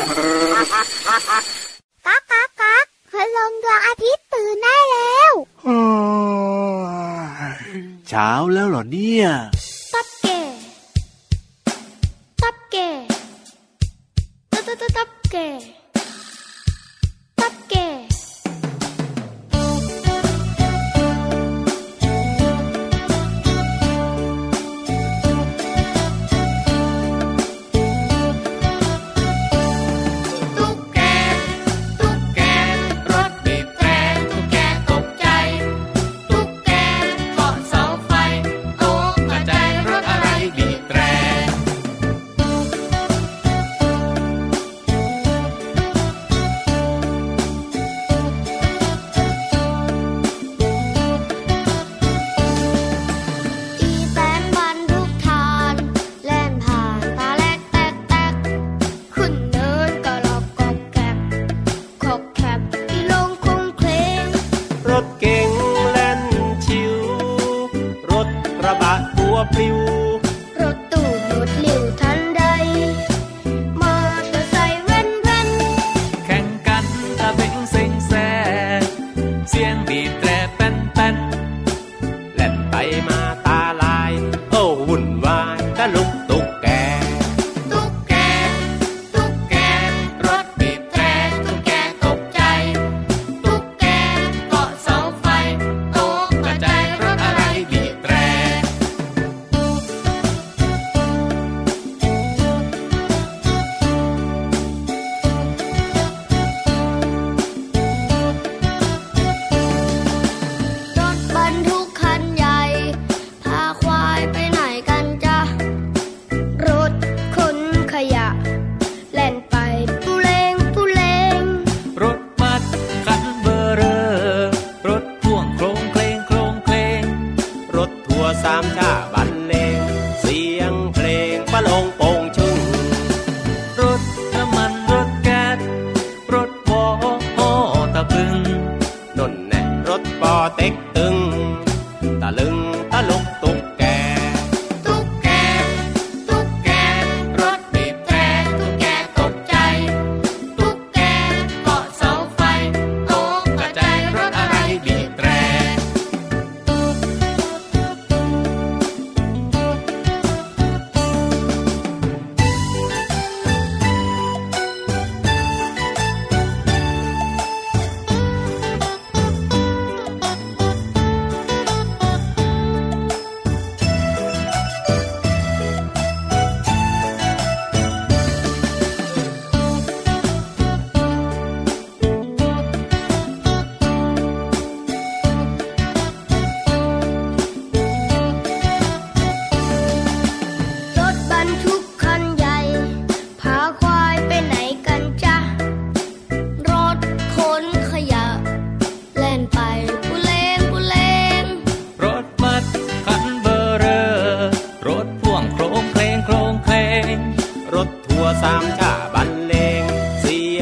กากกักกักพลงดวงอาทิตย์ตื่นได้แล้วเช้าแล้วเหรอเนี่ย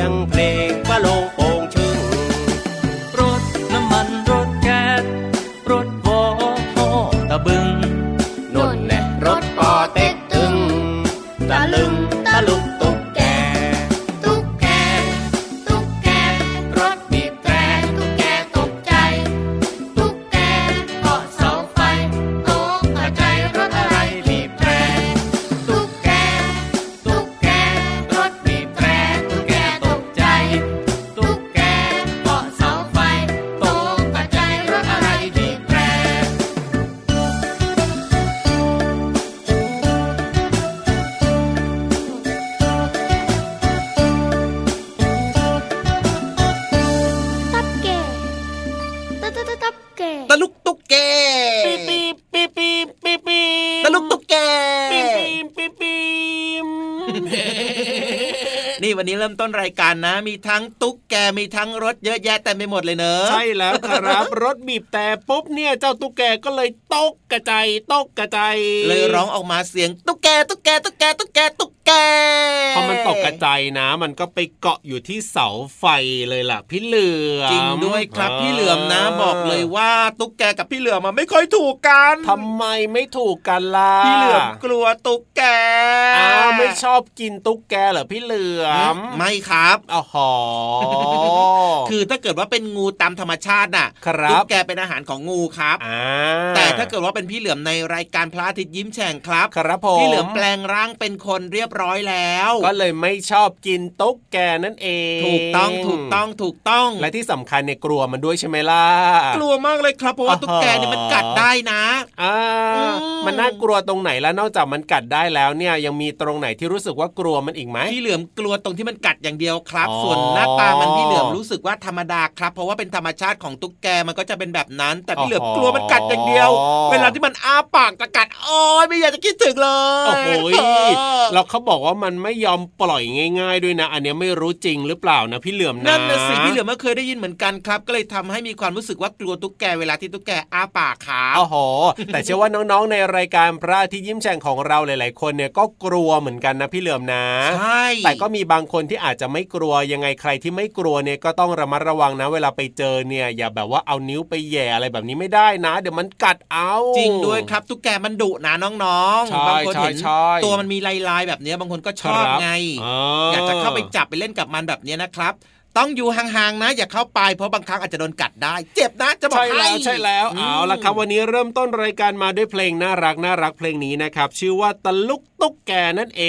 and play. นี่วันนี้เริ่มต้นรายการนะ มีทั้งตุ๊กแกมีทั้งรถเยอะแยะเต่ไม่หมดเลยเนอะใช่แล้วครับ รถบีบแต่ปุ๊บเนี่ยเจ้าตุ๊กแกก็เลยตกกระจายตกกระจายเลยร้องออกมาเสียงตุ๊กแกตุ๊กแกตุ๊กแกตุ๊กแกตุ๊กแกพอมันตกกระจายนะ มันก็ไปเกาะอยู่ที่เสาไฟเลยล่ะพี่เหลือมจริงด้วยครับพี่เหลือมนะบอกเลยว่าตุ๊กแกกับพี่เหลือมมันไม่ค่อยถูกกัน ทำไมไม่ถูกกันล่ะพี่เหลือมกลัวตุ๊กแกอ้าวไม่ชอบกินตุ๊กแกเหรอพี่เหลือมดว่าเป็นงูตามธรรมชาติน่ะครับตุ๊กแกเป็นอาหารของงูครับอ่าแต่ถ้าเกิดว่าเป็นพี่เหลือมในรายการพระอาทิตย์ยิ้มแฉ่งครับครับผมพี่เหลือมแปลงร่างเป็นคนเรียบร้อยแล้ว ก็เลยไม่ชอบกินตุ๊กแกนั่นเอง ถูกต้องถูกต้องถูกต้อง และที่สำคัญเนี่ยกลัวมันด้วยใช่ไหมล่ะกลัวมากเลยครับเพราะว่าอ๋อตุ๊กแกเนี่ยมันกัดได้นะอ่าอืมมันน่ากลัวตรงไหนแล้วนอกจากมันกัดได้แล้วเนี่ยยังมีตรงไหนที่รู้สึกว่ากลัวมันอีกไหมพี่เหลือมกลัวตรงที่มันกัดอย่างเดียวครับอ๋อส่วนหน้าตามันพี่เหลือมรู้สึกว่าธรรมดาครับ เพราะว่าเป็นธรรมชาติของตุ๊กแกมันก็จะเป็นแบบนั้น แต่พี่เหลือมอ๋อกลัวมันกัดอย่างเดียว เวลาที่มันอ้าปากจะกัดโอ้ยไม่อยากจะคิดถึงเลยโอ้โหเออแล้วเขาบอกว่ามันไม่ยอมปล่อยง่าย ๆ ด้วยนะ อันเนี้ยไม่รู้จริงหรือเปล่านะพี่เหลือมนะนั่นนะสิพี่เหลือมก็เคยได้ยินเหมือนกันครับ ก็เลยทำให้มีความรู้สึกว่ากลัวตุ๊กแกเวลาที่ตุ๊กแกอ้าปากครับโอ้โหแต่เชื่อว่าน้องๆในรายการพระอาที่ยิ้มแฉ่งของเราหลาย ๆ คนเนี่ยก็กลัวเหมือนกันนะพี่เหลือมนะใช่แต่ก็มีบางคนที่อาจจะไม่กลัวยังไงใครที่ไม่กลัวเนี่ยก็ต้องระมัดระวังนะ เวลาไปเจอเนี่ย อย่าแบบว่าเอานิ้วไปแหย่อะไรแบบนี้ไม่ได้นะ เดี๋ยวมันกัดเอาจริงด้วยครับ ตุ๊กแกมันดุนะน้องใช่ๆบางคนเห็นใช่ตัวมันมีลายๆแบบเนี้ยบางคนก็ชอบครับไงอ๋ออยากจะเข้าไปจับไปเล่นกับมันแบบเนี้ยนะครับต้องอยู่ห่างๆนะ อย่าเข้าไปเพราะบางครั้งอาจจะโดนกัดได้ เจ็บนะจะบอกใช่ให้แล้วใช่แล้วมเอาละครับวันนี้เริ่มต้นรายการมาด้วยเพลงน่ารักน่ารักเพลงนี้นะครับ ชื่อว่าตะลุกตุ๊กแกนั่นเอ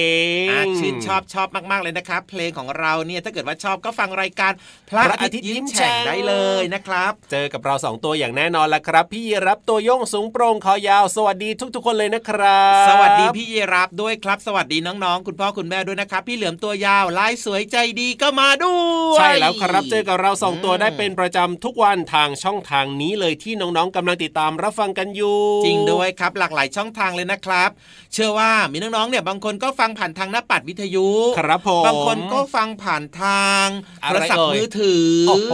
งอะชื่นชอบชอบมากๆเลยนะครับเพลงของเราเนี่ยถ้าเกิดว่าชอบก็ฟังรายการพระอาทิตย์ยิ้มแฉ่งได้เลยนะครับ เจอกับเราสองตัวอย่างแน่นอนละครับ พี่รับตัวโยงสูงโปร่งคอยาวสวัสดีทุก ๆ คนเลยนะครับ สวัสดีพี่เยรับด้วยครับ สวัสดีน้องๆ คุณพ่อคุณแม่ด้วยนะครับ พี่เหลือมตัวยาวลายสวยใจดีก็มาด้วยใช่แล้วครับเจอกับเราสองตัวอืมได้เป็นประจำทุกวันทางช่องทางนี้เลยที่น้องๆกำลังติดตามรับฟังกันอยู่ จริงด้วยครับ หลากหลายช่องทางเลยนะครับ เชื่อว่ามีน้องๆเนี่ยบางคนก็ฟังผ่านทางหน้าปัดวิทยุครับผมบางคนก็ฟังผ่านทางอะโทไรรศัพท์เอ่ยมือถือโอ้โห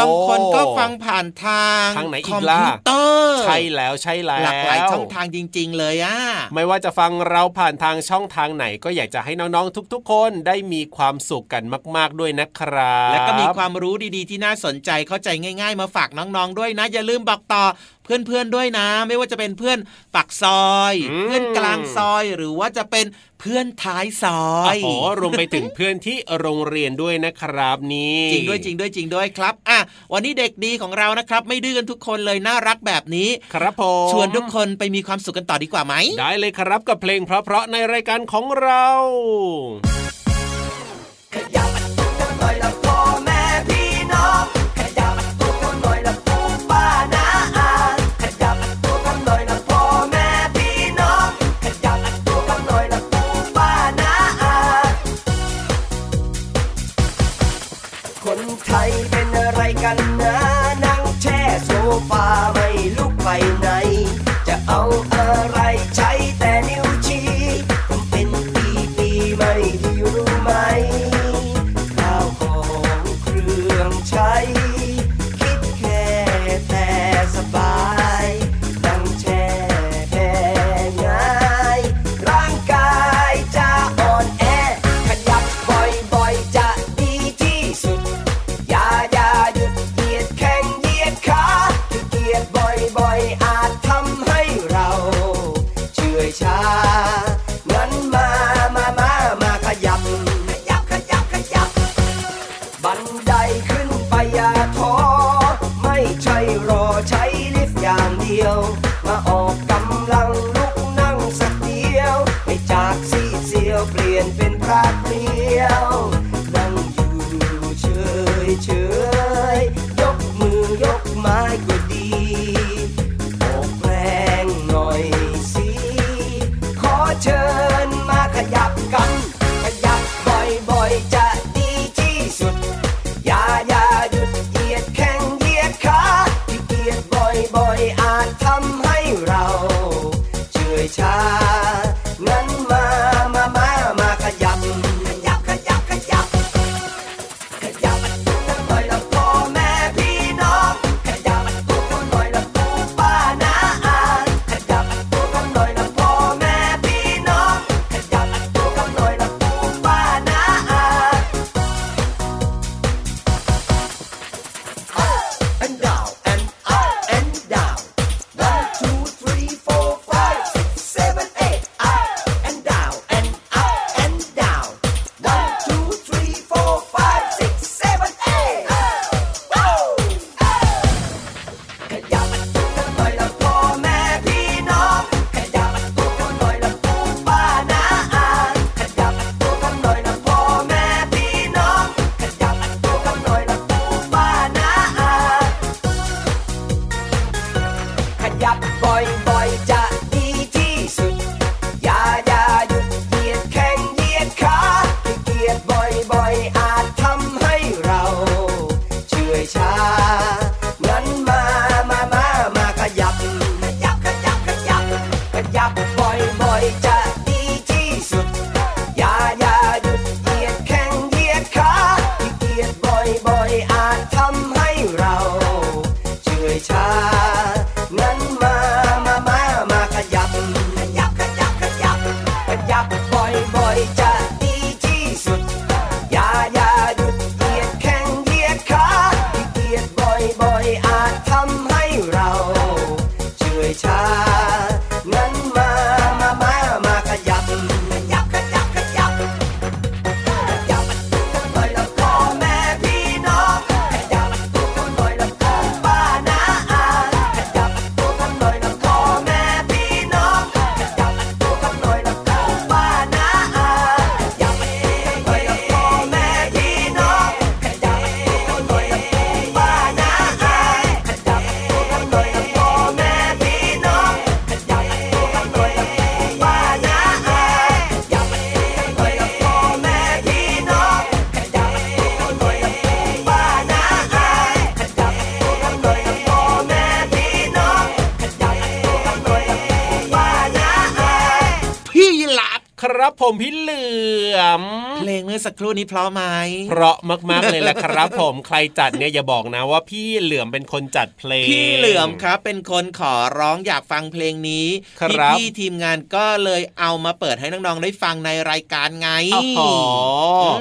บางคนก็ฟังผ่านทางทางไหนอีคอกมล่ะพิวเตอร์ใช่แล้วใช่แล้วหลากหลายช่องทางจริง ๆ เลยอะไม่ว่าจะฟังเราผ่านทางช่องทางไหน ก็อยากจะให้น้องๆทุก ๆ คนได้มีความสุขกันมาก ๆด้วยนะครับ และก็มีความรู้ดีๆ ที่น่าสนใจเข้าใจง่าย ๆ มาฝากน้องๆด้วยนะ อย่าลืมบอกต่อเพื่อนๆด้วยนะ ไม่ว่าจะเป็นเพื่อนปักซอย เพื่อนกลางซอยหรือว่าจะเป็นเพื่อนท้ายซอยโอ้โหรวมไปถึงเพื่อนที่โรงเรียนด้วยนะครับนี่จริงด้วยจริงด้วยจริงด้วยครับอะวันนี้เด็กดีของเรานะครับ ไม่ดื้อกันทุกคนเลยน่ารักแบบนี้ ครับผมชวนทุกคนไปมีความสุขกันต่อดีกว่าไหมได้เลยครับกับเพลงเพราะๆในรายการของเราขยับ ผมพี่เหลื เพลงเมื่อสักครู่นี้เพราะไหมเพราะมากๆเลยแหละครับ ผมใครจัดเนี่ยอย่าบอกนะว่าพี่เหลือมเป็นคนจัดเพลง พี่เหลือมครับ เป็นคนขอร้องอยากฟังเพลงนี้ครับพี่ๆทีมงานก็เลยเอามาเปิดให้น้องๆได้ฟังในรายการไงโอ้โห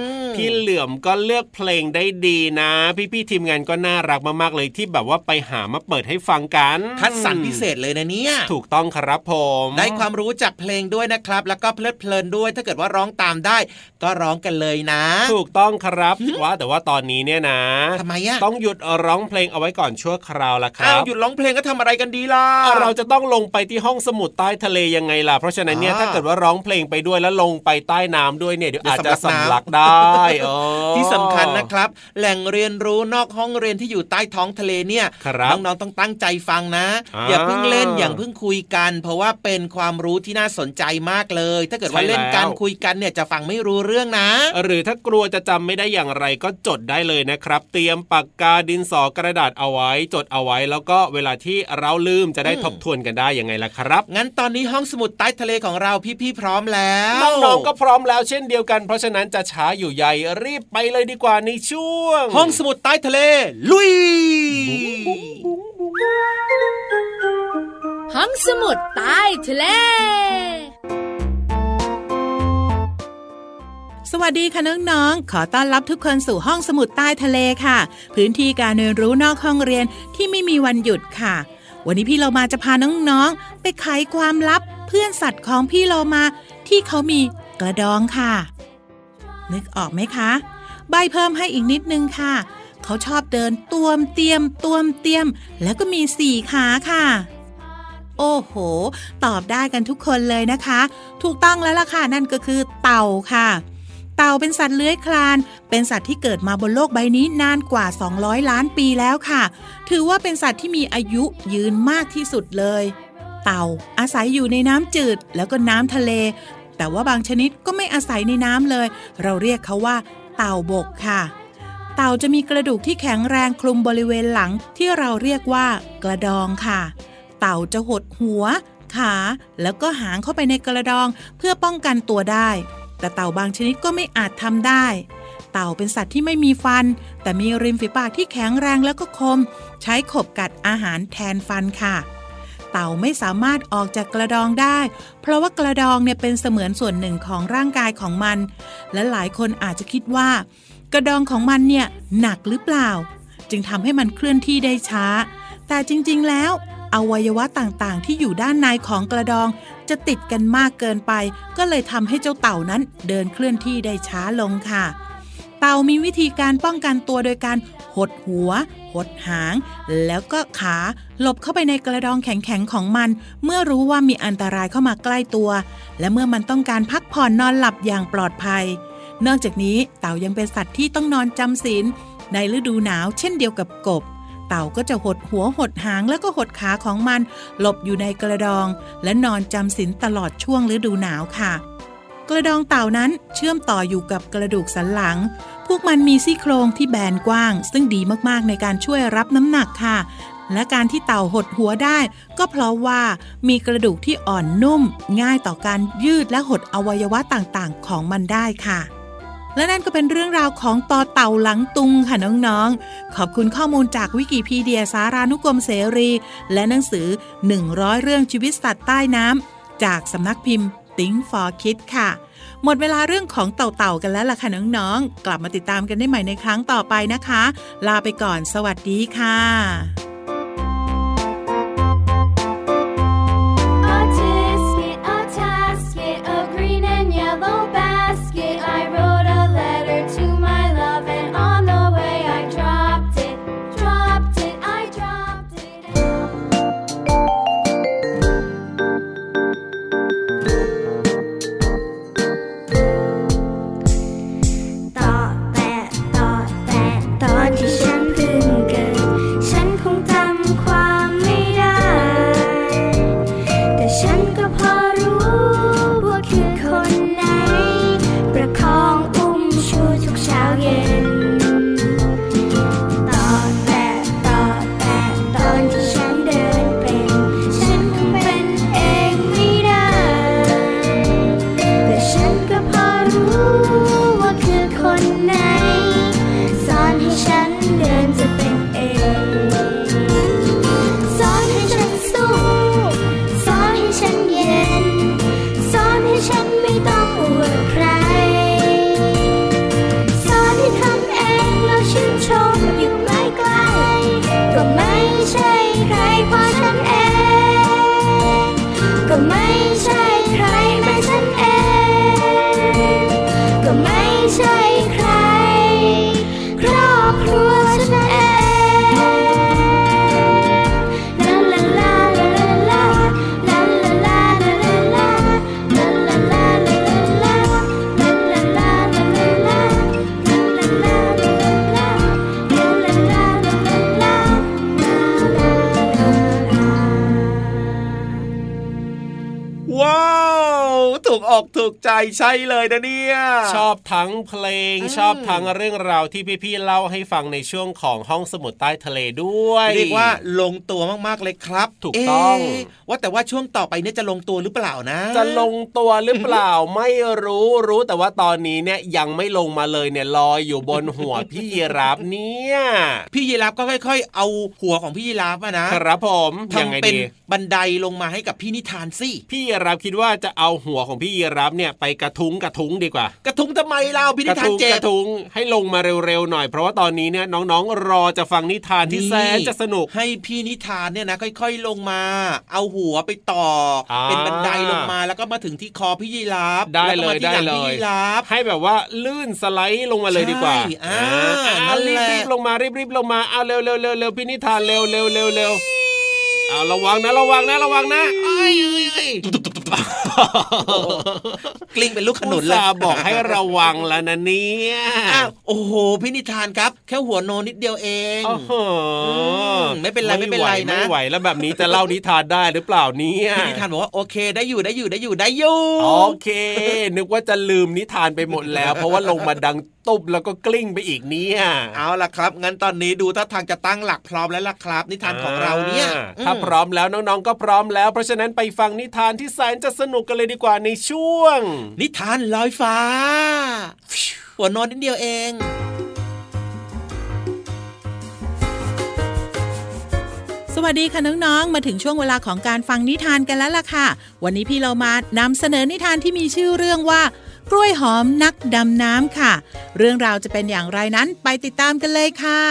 อืมพี่เหลือมก็เลือกเพลงได้ดีนะ พี่ๆทีมงานก็น่ารักมากๆเลยที่แบบว่าไปหามาเปิดให้ฟังกันคัดสรรพิเศษเลยนะเนี่ยถูกต้องครับผม ได้ความรู้จากเพลงด้วยนะครับ แล้วก็เพลิดเพลินด้วย ถ้าเกิดว่าร้องตามได้ ก็ร้องกันเลยนะ ถูกต้องครับว่าแต่ว่าตอนนี้เนี่ยนะทำไมอะต้องหยุดร้องเพลงเอาไว้ก่อนชั่วคราวละครัอ้าวบหยุดร้องเพลงก็ทำอะไรกันดีล่ะเราจะต้องลงไปที่ห้องสมุดใต้ทะเลยังไงล่ะเพราะฉะนั้นเนี่ยอ่าถ้าเกิดว่าร้องเพลงไปด้วยแล้วลงไปใต้น้ำด้วยเนี่ยเดี๋ยวเดี๋ยวอาจจะสำลักน้ำสำลักได้เออที่สำคัญนะครับ แหล่งเรียนรู้นอกห้องเรียนที่อยู่ใต้ท้องทะเลเนี่ยครับน้องๆต้องตั้งใจฟังนะอ่าอย่าเพิ่งเล่นอย่าเพิ่งคุยกัน เพราะว่าเป็นความรู้ที่น่าสนใจมากเลย ถ้าเกิดว่าใช่เล่นกันแล้วคุยกันเนี่ยจะฟังไม่รู้เรื่องนะหรือถ้ากลัวจะจำไม่ได้อย่างไรก็จดได้เลยนะครับ เตรียมปากกาดินสอกระดาษเอาไว้ จดเอาไว้แล้วก็เวลาที่เราลืมจะได้อืมทบทวนกันได้ยังไงล่ะครับ งั้นตอนนี้ห้องสมุดใต้ทะเลของเราพี่ๆพร้อมแล้วน้องๆก็พร้อมแล้วเช่นเดียวกัน เพราะฉะนั้นจะช้าอยู่ใหญ่รีบไปเลยดีกว่าในช่วง ห้องสมุดใต้ทะเล ลุยห้องสมุดใต้ทะเล สวัสดีค่ะน้องๆ ขอต้อนรับทุกคนสู่ห้องสมุดใต้ทะเลค่ะ พื้นที่การเรียนรู้นอกห้องเรียนที่ไม่มีวันหยุดค่ะ วันนี้พี่เรามาจะพาน้องๆ ไปไขความลับเพื่อนสัตว์ของพี่เรามาที่เขามีกระดองค่ะ นึกออกไหมคะ ใบเพิ่มให้อีกนิดนึงค่ะ เขาชอบเดินตวมเตียมตวมเตียม แล้วก็มีสี่ขาค่ะโอ้โห ตอบได้กันทุกคนเลยนะคะ ถูกต้องแล้วล่ะค่ะ นั่นก็คือเต่าค่ะ เต่าเป็นสัตว์เลื้อยคลาน เป็นสัตว์ที่เกิดมาบนโลกใบนี้นานกว่า 200 ล้านปีแล้วค่ะ ถือว่าเป็นสัตว์ที่มีอายุยืนมากที่สุดเลย เต่าอาศัยอยู่ในน้ำจืดแล้วก็น้ำทะเล แต่ว่าบางชนิดก็ไม่อาศัยในน้ำเลย เราเรียกเขาว่า เต่าบกค่ะ เต่าจะมีกระดูกที่แข็งแรงคลุมบริเวณหลังที่เราเรียกว่า กระดองค่ะ เต่าจะหดหัว ขา แล้วก็หางเข้าไปในกระดองเพื่อป้องกันตัวได้ แต่เต่าบางชนิดก็ไม่อาจทำได้ เต่าเป็นสัตว์ที่ไม่มีฟัน แต่มีริมฝีปากที่แข็งแรงแล้วก็คม ใช้ขบกัดอาหารแทนฟันค่ะ เต่าไม่สามารถออกจากกระดองได้ เพราะว่ากระดองเนี่ยเป็นเสมือนส่วนหนึ่งของร่างกายของมัน และหลายคนอาจจะคิดว่า กระดองของมันเนี่ยหนักหรือเปล่า จึงทำให้มันเคลื่อนที่ได้ช้า แต่จริง ๆ แล้วอวัยวะต่างๆ ที่อยู่ด้านในของกระดอง จะติดกันมากเกินไป ก็เลยทำให้เจ้าเต่านั้นเดินเคลื่อนที่ได้ช้าลงค่ะ เต่ามีวิธีการป้องกันตัวโดยการหดหัว หดหาง แล้วก็ขาหลบเข้าไปในกระดองแข็งๆของมัน เมื่อรู้ว่ามีอันตรายเข้ามาใกล้ตัว และเมื่อมันต้องการพักผ่อนนอนหลับอย่างปลอดภัย นอกจากนี้เต่ายังเป็นสัตว์ที่ต้องนอนจำศีลในฤดูหนาวเช่นเดียวกับกบ ต่าก็จะหดหัวหดหางแล้วก็หดขาของมัน หลบอยู่ในกระดอง และนอนจำศีลตลอดช่วงฤดูหนาวค่ะ กระดองเต่านั้นเชื่อมต่ออยู่กับกระดูกสันหลัง พวกมันมีซี่โครงที่แบนกว้าง ซึ่งดีมากๆในการช่วยรับน้ำหนักค่ะ และการที่เต่าหดหัวได้ ก็เพราะว่ามีกระดูกที่อ่อนนุ่ม ง่ายต่อการยืดและหดอวัยวะต่างๆ ของมันได้ค่ะ และนั่นก็เป็นเรื่องราวของต่อเต่าหลังตุงค่ะน้องๆ ขอบคุณข้อมูลจากวิกิพีเดียสารานุกรมเสรี และหนังสือ 100 เรื่องชีวิตสัตว์ใต้น้ำจากสำนักพิมพ์ Think for Kids ค่ะ หมดเวลาเรื่องของเต่าๆกันแล้วล่ะค่ะน้องๆ กลับมาติดตามกันได้ใหม่ในครั้งต่อไปนะคะ ลาไปก่อนสวัสดีค่ะ กถูกใจใช่เลยนะเนี่ย ชอบทั้งเพลงชอบทั้งเรื่องราวที่พี่ๆเล่าให้ฟังในช่วงของห้องสมุดใต้ทะเลด้วยเรียกว่าลงตัวมากๆเลยครับ ถูกต้องเว่าแต่ว่าช่วงต่อไปเนี่ยจะลงตัวหรือเปล่านะ จะลงตัวหรือเปล่าไม่รู้รู้แต่ว่าตอนนี้เนี่ยยังไม่ลงมาเลยเนี่ยลอยอยู่บนหัวพี่ยีรับเนี่ย พี่ยีราฟก็ค่อย ๆ เอาหัวของพี่ยีราฟอะนะครับผมยังไงทำเป็นดีบันไดลงมาให้กับพี่นิทานสิพี่ยีรับคิดว่าจะเอาหัวของพี่ยีรับเนี่ยไปกระทุ้งกระทุ้งดีกว่า กระทุ้งทำไมเราพี่กนิระทานทุ้งเจ็กบระทุ้งให้ลงมาเร็วๆหน่อย เพราะว่าตอนนี้เนี่ยน้องๆรอจะฟังนิทานที่นี่แสนจะสนุก ให้พี่นิทานเนี่ยนะค่อยๆลงมา เอาหัวไปต่ออาเป็นบันไดลงมาแล้วก็มาถึงที่คอพี่ยีราฟได้แวก็เลมายที่ได้หงเลพี่ยยีราฟให้แบบว่าลื่นสไลด์ลงมาเลยดีกว่าใช่อ่าอ่านั่นรีแหละบๆลงมารีบๆลงมาเอาเร็วๆเร็วๆเร็วๆพี่นิทานเร็วเร็วเร็วเร็วเอาระวังนะระวังนะระวังนะเอ้ยเอ้ยเอ้ย กลิ้งเป็นลูกขนุนอุตเลยส่าห์บอกให้ระวังแล้วนะเนี่ยอ้าวโอ้โหพี่นิทานครับ แค่หัวโนนิดเดียวเองโอ้โหมไม่เป็นไรไม่เป็นไรนะไม่ไหวแล้วแบบนี้จะเล่านิทานได้หรือเปล่าเนี่ยพี่นิทานบอกว่าโอเคได้อยู่ได้อยู่ได้อยู่ได้อยู่โอเค นึกว่าจะลืมนิทานไปหมดแล้ว เพราะว่าลงมาดัง ตุบแล้วก็กลิ้งไปอีกเนี่ยเอาล่ะครับ งั้นตอนนี้ดูท่าทางจะตั้งหลักพร้อมแล้วล่ะครับ นิทานของเราเนี่ยถ้าพร้อมแล้วน้องๆก็พร้อมแล้ว เพราะฉะนั้นไปฟังนิทานที่แสนจะสนุกกันเลยดีกว่าในช่วง นิทานลอยฟ้าหัวโนนนิดเดียวเองสวัสดีค่ะน้องๆ มาถึงช่วงเวลาของการฟังนิทานกันแล้วล่ะค่ะ วันนี้พี่เรามานำเสนอนิทานที่มีชื่อเรื่องว่า กล้วยหอมนักดำน้ำค่ะ เรื่องราวจะเป็นอย่างไรนั้นไปติดตามกันเลยค่ะ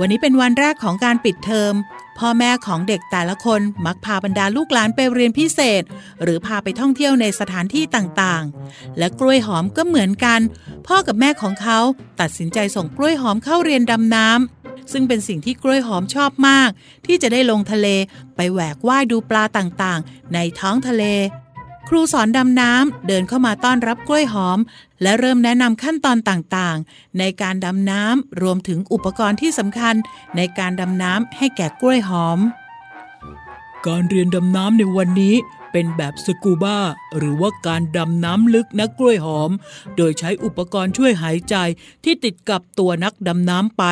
วันนี้เป็นวันแรกของการปิดเทอมพ่อแม่ของเด็กแต่ละคนมักพาบรรดาลูกหลานไปเรียนพิเศษ หรือพาไปท่องเที่ยวในสถานที่ต่างๆ และกล้วยหอมก็เหมือนกัน พ่อกับแม่ของเขาตัดสินใจส่งกล้วยหอมเข้าเรียนดำน้ำ ซึ่งเป็นสิ่งที่กล้วยหอมชอบมาก ที่จะได้ลงทะเลไปแหวกว่ายดูปลาต่างๆ ในท้องทะเล ครูสอนดำน้ำเดินเข้ามาต้อนรับกล้วยหอม และเริ่มแนะนำขั้นตอนต่างๆ ในการดำน้ำรวมถึงอุปกรณ์ที่สำคัญ ในการดำน้ำให้แก่กล้วยหอม การเรียนดำน้ำในวันนี้เป็นแบบสกูบ้าหรือว่าการดำน้ำลึกนักกล้วยหอม โดยใช้อุปกรณ์ช่วยหายใจที่ติดกับตัวนักดำน้ำไป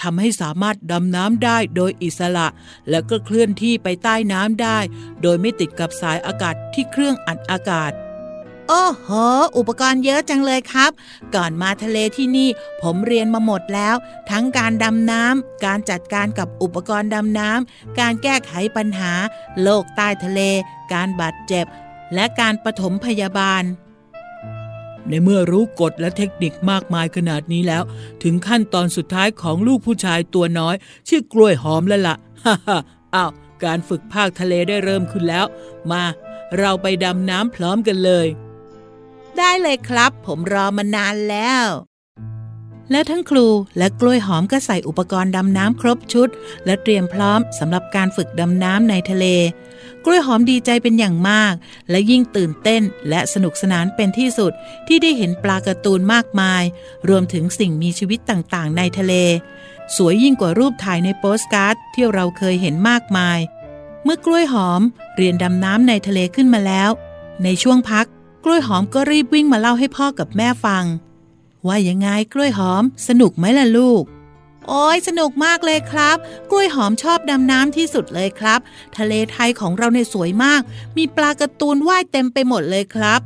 ทำให้สามารถดำน้ำได้โดยอิสระ และก็เคลื่อนที่ไปใต้น้ำได้ โดยไม่ติดกับสายอากาศที่เครื่องอัดอากาศโอ้โห อุปกรณ์เยอะจังเลยครับ ก่อนมาทะเลที่นี่ ผมเรียนมาหมดแล้ว ทั้งการดำน้ำ การจัดการกับอุปกรณ์ดำน้ำ การแก้ไขปัญหา โลกใต้ทะเล การบาดเจ็บ และการปฐมพยาบาล ในเมื่อรู้กฎและเทคนิคมากมายขนาดนี้แล้ว ถึงขั้นตอนสุดท้ายของลูกผู้ชายตัวน้อย ชื่อกล้วยหอมแล้วล่ะฮ่าฮ่าอ้าวการฝึกภาคทะเลได้เริ่มขึ้นแล้ว มา เราไปดำน้ำพร้อมกันเลย ได้เลยครับ ผมรอมานานแล้ว และทั้งครูและกล้วยหอมก็ใส่อุปกรณ์ดำน้ำครบชุด และเตรียมพร้อมสำหรับการฝึกดำน้ำในทะเล กล้วยหอมดีใจเป็นอย่างมาก และยิ่งตื่นเต้นและสนุกสนานเป็นที่สุดที่ได้เห็นปลาการ์ตูนมากมาย รวมถึงสิ่งมีชีวิตต่างๆ ในทะเล สวยยิ่งกว่ารูปถ่ายในโปสการ์ดที่เราเคยเห็นมากมาย เมื่อกล้วยหอมเรียนดำน้ำในทะเลขึ้นมาแล้ว ในช่วงพัก กล้วยหอมก็รีบวิ่งมาเล่าให้พ่อกับแม่ฟัง ว่ายังไงกล้วยหอม สนุกไหมล่ะลูก โอ้ยสนุกมากเลยครับ กล้วยหอมชอบดำน้ำที่สุดเลยครับ ทะเลไทยของเราเนี่ยสวยมาก มีปลาการ์ตูนว่ายเต็มไปหมดเลยครับ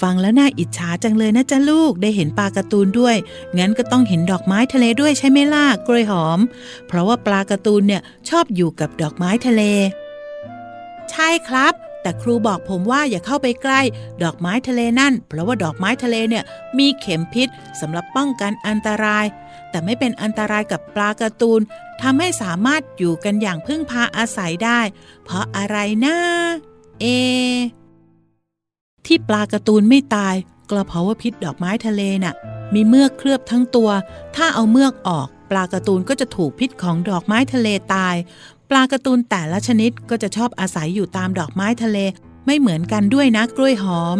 ฟังแล้วน่าอิจฉาจังเลยนะจ๊ะลูกได้เห็นปลาการ์ตูนด้วย งั้นก็ต้องเห็นดอกไม้ทะเลด้วยใช่ไหมล่ะกล้วยหอม เพราะว่าปลาการ์ตูนเนี่ยชอบอยู่กับดอกไม้ทะเล ใช่ครับ แต่ครูบอกผมว่าอย่าเข้าไปใกล้ ดอกไม้ทะเลนั่น เพราะว่าดอกไม้ทะเลเนี่ยมีเข็มพิษสำหรับป้องกันอันตราย แต่ไม่เป็นอันตรายกับปลาการ์ตูนทำให้สามารถอยู่กันอย่างพึ่งพาอาศัยได้ เพราะอะไรนะเอ ที่ปลาการ์ตูนไม่ตายก็เพราะว่าพิษดอกไม้ทะเลน่ะ มีเมือกเคลือบทั้งตัว ถ้าเอาเมือกออก ปลาการ์ตูนก็จะถูกพิษของดอกไม้ทะเลตาย ปลาการ์ตูนแต่ละชนิดก็จะชอบอาศัยอยู่ตามดอกไม้ทะเล ไม่เหมือนกันด้วยนะกล้วยหอม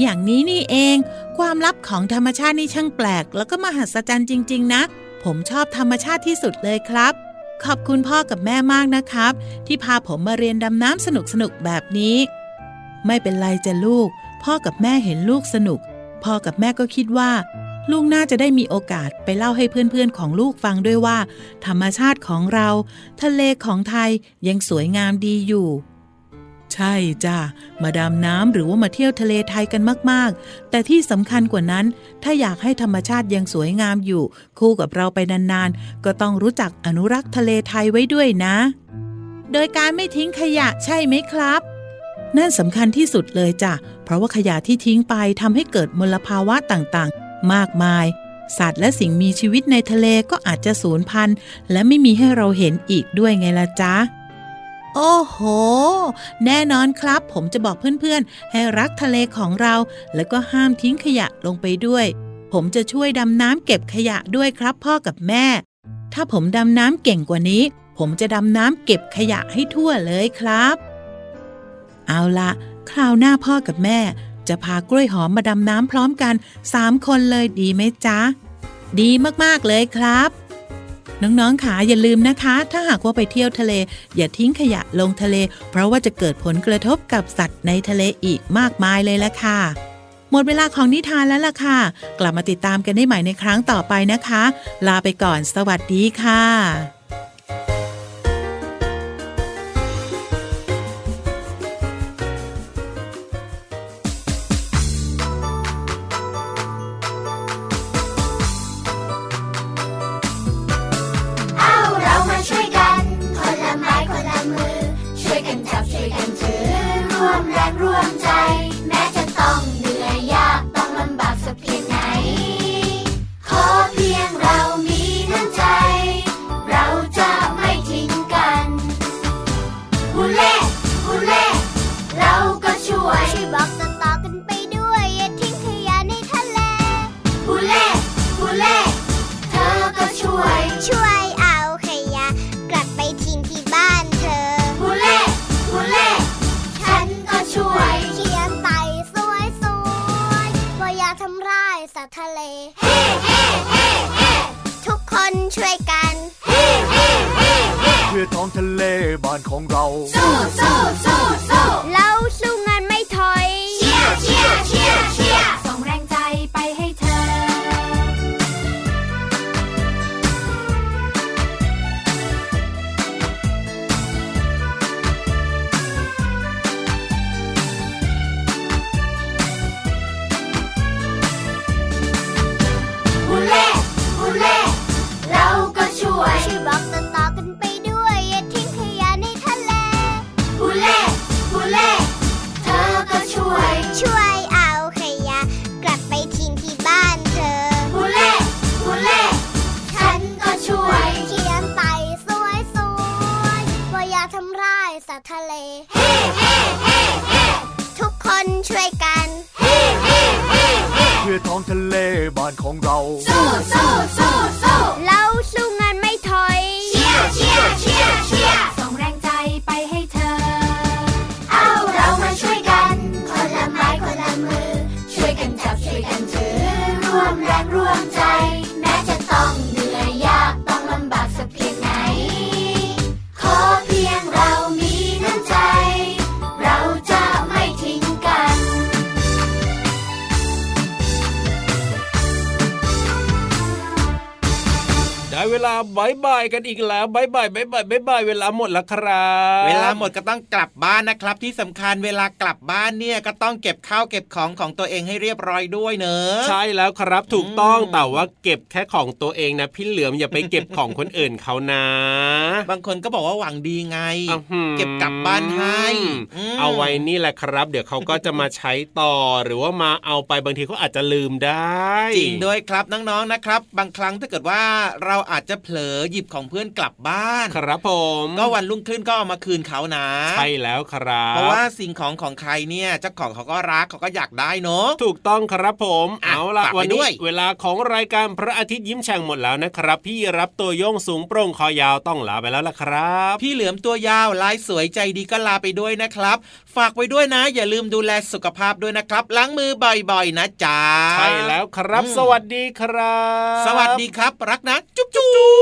อย่างนี้นี่เอง ความลับของธรรมชาตินี่ช่างแปลก แล้วก็มหัศจรรย์จริง ๆ นะ ผมชอบธรรมชาติที่สุดเลยครับ ขอบคุณพ่อกับแม่มากนะครับ ที่พาผมมาเรียนดำน้ำสนุกๆแบบนี้ ไม่เป็นไรจ้ะลูก พ่อกับแม่เห็นลูกสนุก พ่อกับแม่ก็คิดว่า ลูกน่าจะได้มีโอกาสไปเล่าให้เพื่อนๆของลูกฟังด้วยว่า ธรรมชาติของเรา ทะเลของไทยยังสวยงามดีอยู่ ใช่จ้ะมาดำน้ำหรือว่ามาเที่ยวทะเลไทยกันมากๆ แต่ที่สำคัญกว่านั้น ถ้าอยากให้ธรรมชาติยังสวยงามอยู่ คู่กับเราไปนานๆ ก็ต้องรู้จักอนุรักษ์ทะเลไทยไว้ด้วยนะ โดยการไม่ทิ้งขยะใช่ไหมครับนั่นสำคัญที่สุดเลยจ้ะ เพราะว่าขยะที่ทิ้งไปทำให้เกิดมลภาวะต่างๆ มากมาย สัตว์และสิ่งมีชีวิตในทะเลก็อาจจะสูญพันธุ์ และไม่มีให้เราเห็นอีกด้วยไงล่ะจ๊ะ โอ้โห แน่นอนครับ ผมจะบอกเพื่อนๆ ให้รักทะเลของเรา แล้วก็ห้ามทิ้งขยะลงไปด้วย ผมจะช่วยดำน้ำเก็บขยะด้วยครับพ่อกับแม่ ถ้าผมดำน้ำเก่งกว่านี้ ผมจะดำน้ำเก็บขยะให้ทั่วเลยครับ เอาละคราวหน้าพ่อกับแม่ จะพากล้วยหอมมาดำน้ำพร้อมกันสามคนเลยดีไหมจ๊ะ ดีมากๆเลยครับ น้องๆขาอย่าลืมนะคะ ถ้าหากว่าไปเที่ยวทะเล อย่าทิ้งขยะลงทะเล เพราะว่าจะเกิดผลกระทบกับสัตว์ในทะเลอีกมากมายเลยละค่ะหมดเวลาของนิทานแล้วล่ะค่ะ กลับมาติดตามกันได้ใหม่ในครั้งต่อไปนะคะ ลาไปก่อน สวัสดีค่ะ ร บ้า บายบายกันอีกแล้วบายบายบายบายบายบายเวลาหมดแล้วครับ เวลาหมดก็ต้องกลับบ้านนะครับ ที่สำคัญเวลากลับบ้านเนี่ยก็ต้องเก็บข้าวเก็บของของตัวเองให้เรียบร้อยด้วยเนอะใช่แล้วครับถูกต้องอืมแต่ว่าเก็บแค่ของตัวเองนะพี่เหลือมอย่าไปเก็บของคนอื่นเขานะ บางคนก็บอกว่าหวังดีไงอื้อหือเก็บกลับบ้านให้มเอาไว้นี่แหละครับ เดี๋ยวเขาก็จะมาใช้ต่อหรือว่ามาเอาไปบางทีเขาอาจจะลืมได้ จริงด้วยครับน้องๆนะครับ บางครั้งถ้าเกิดว่าเราอาจจะเผลอหยิบของเพื่อนกลับบ้าน ครับผม ก็วันรุ่งขึ้นก็เอามาคืนเขานะ ใช่แล้วครับ เพราะว่าสิ่งของของใครเนี่ยเจ้าของเขาก็รักเขาก็อยากได้เนอะถูกต้องครับผมอะเอาล่ะฝากไว้วันด้นี้วยเวลาของรายการพระอาทิตย์ยิ้มแฉ่งหมดแล้วนะครับ พี่รับตัวโยงสูงโปร่งคอยาวต้องลาไปแล้วล่ะครับ พี่เหลือมตัวยาวลายสวยใจดีก็ลาไปด้วยนะครับ ฝากไว้ด้วยนะ อย่าลืมดูแลสุขภาพด้วยนะครับล้างมือบ่อยๆนะจ๊ะใช่แล้วครับอืมสวัสดีครับ สวัสดีครับ รักนะ จุ๊บจุ๊บ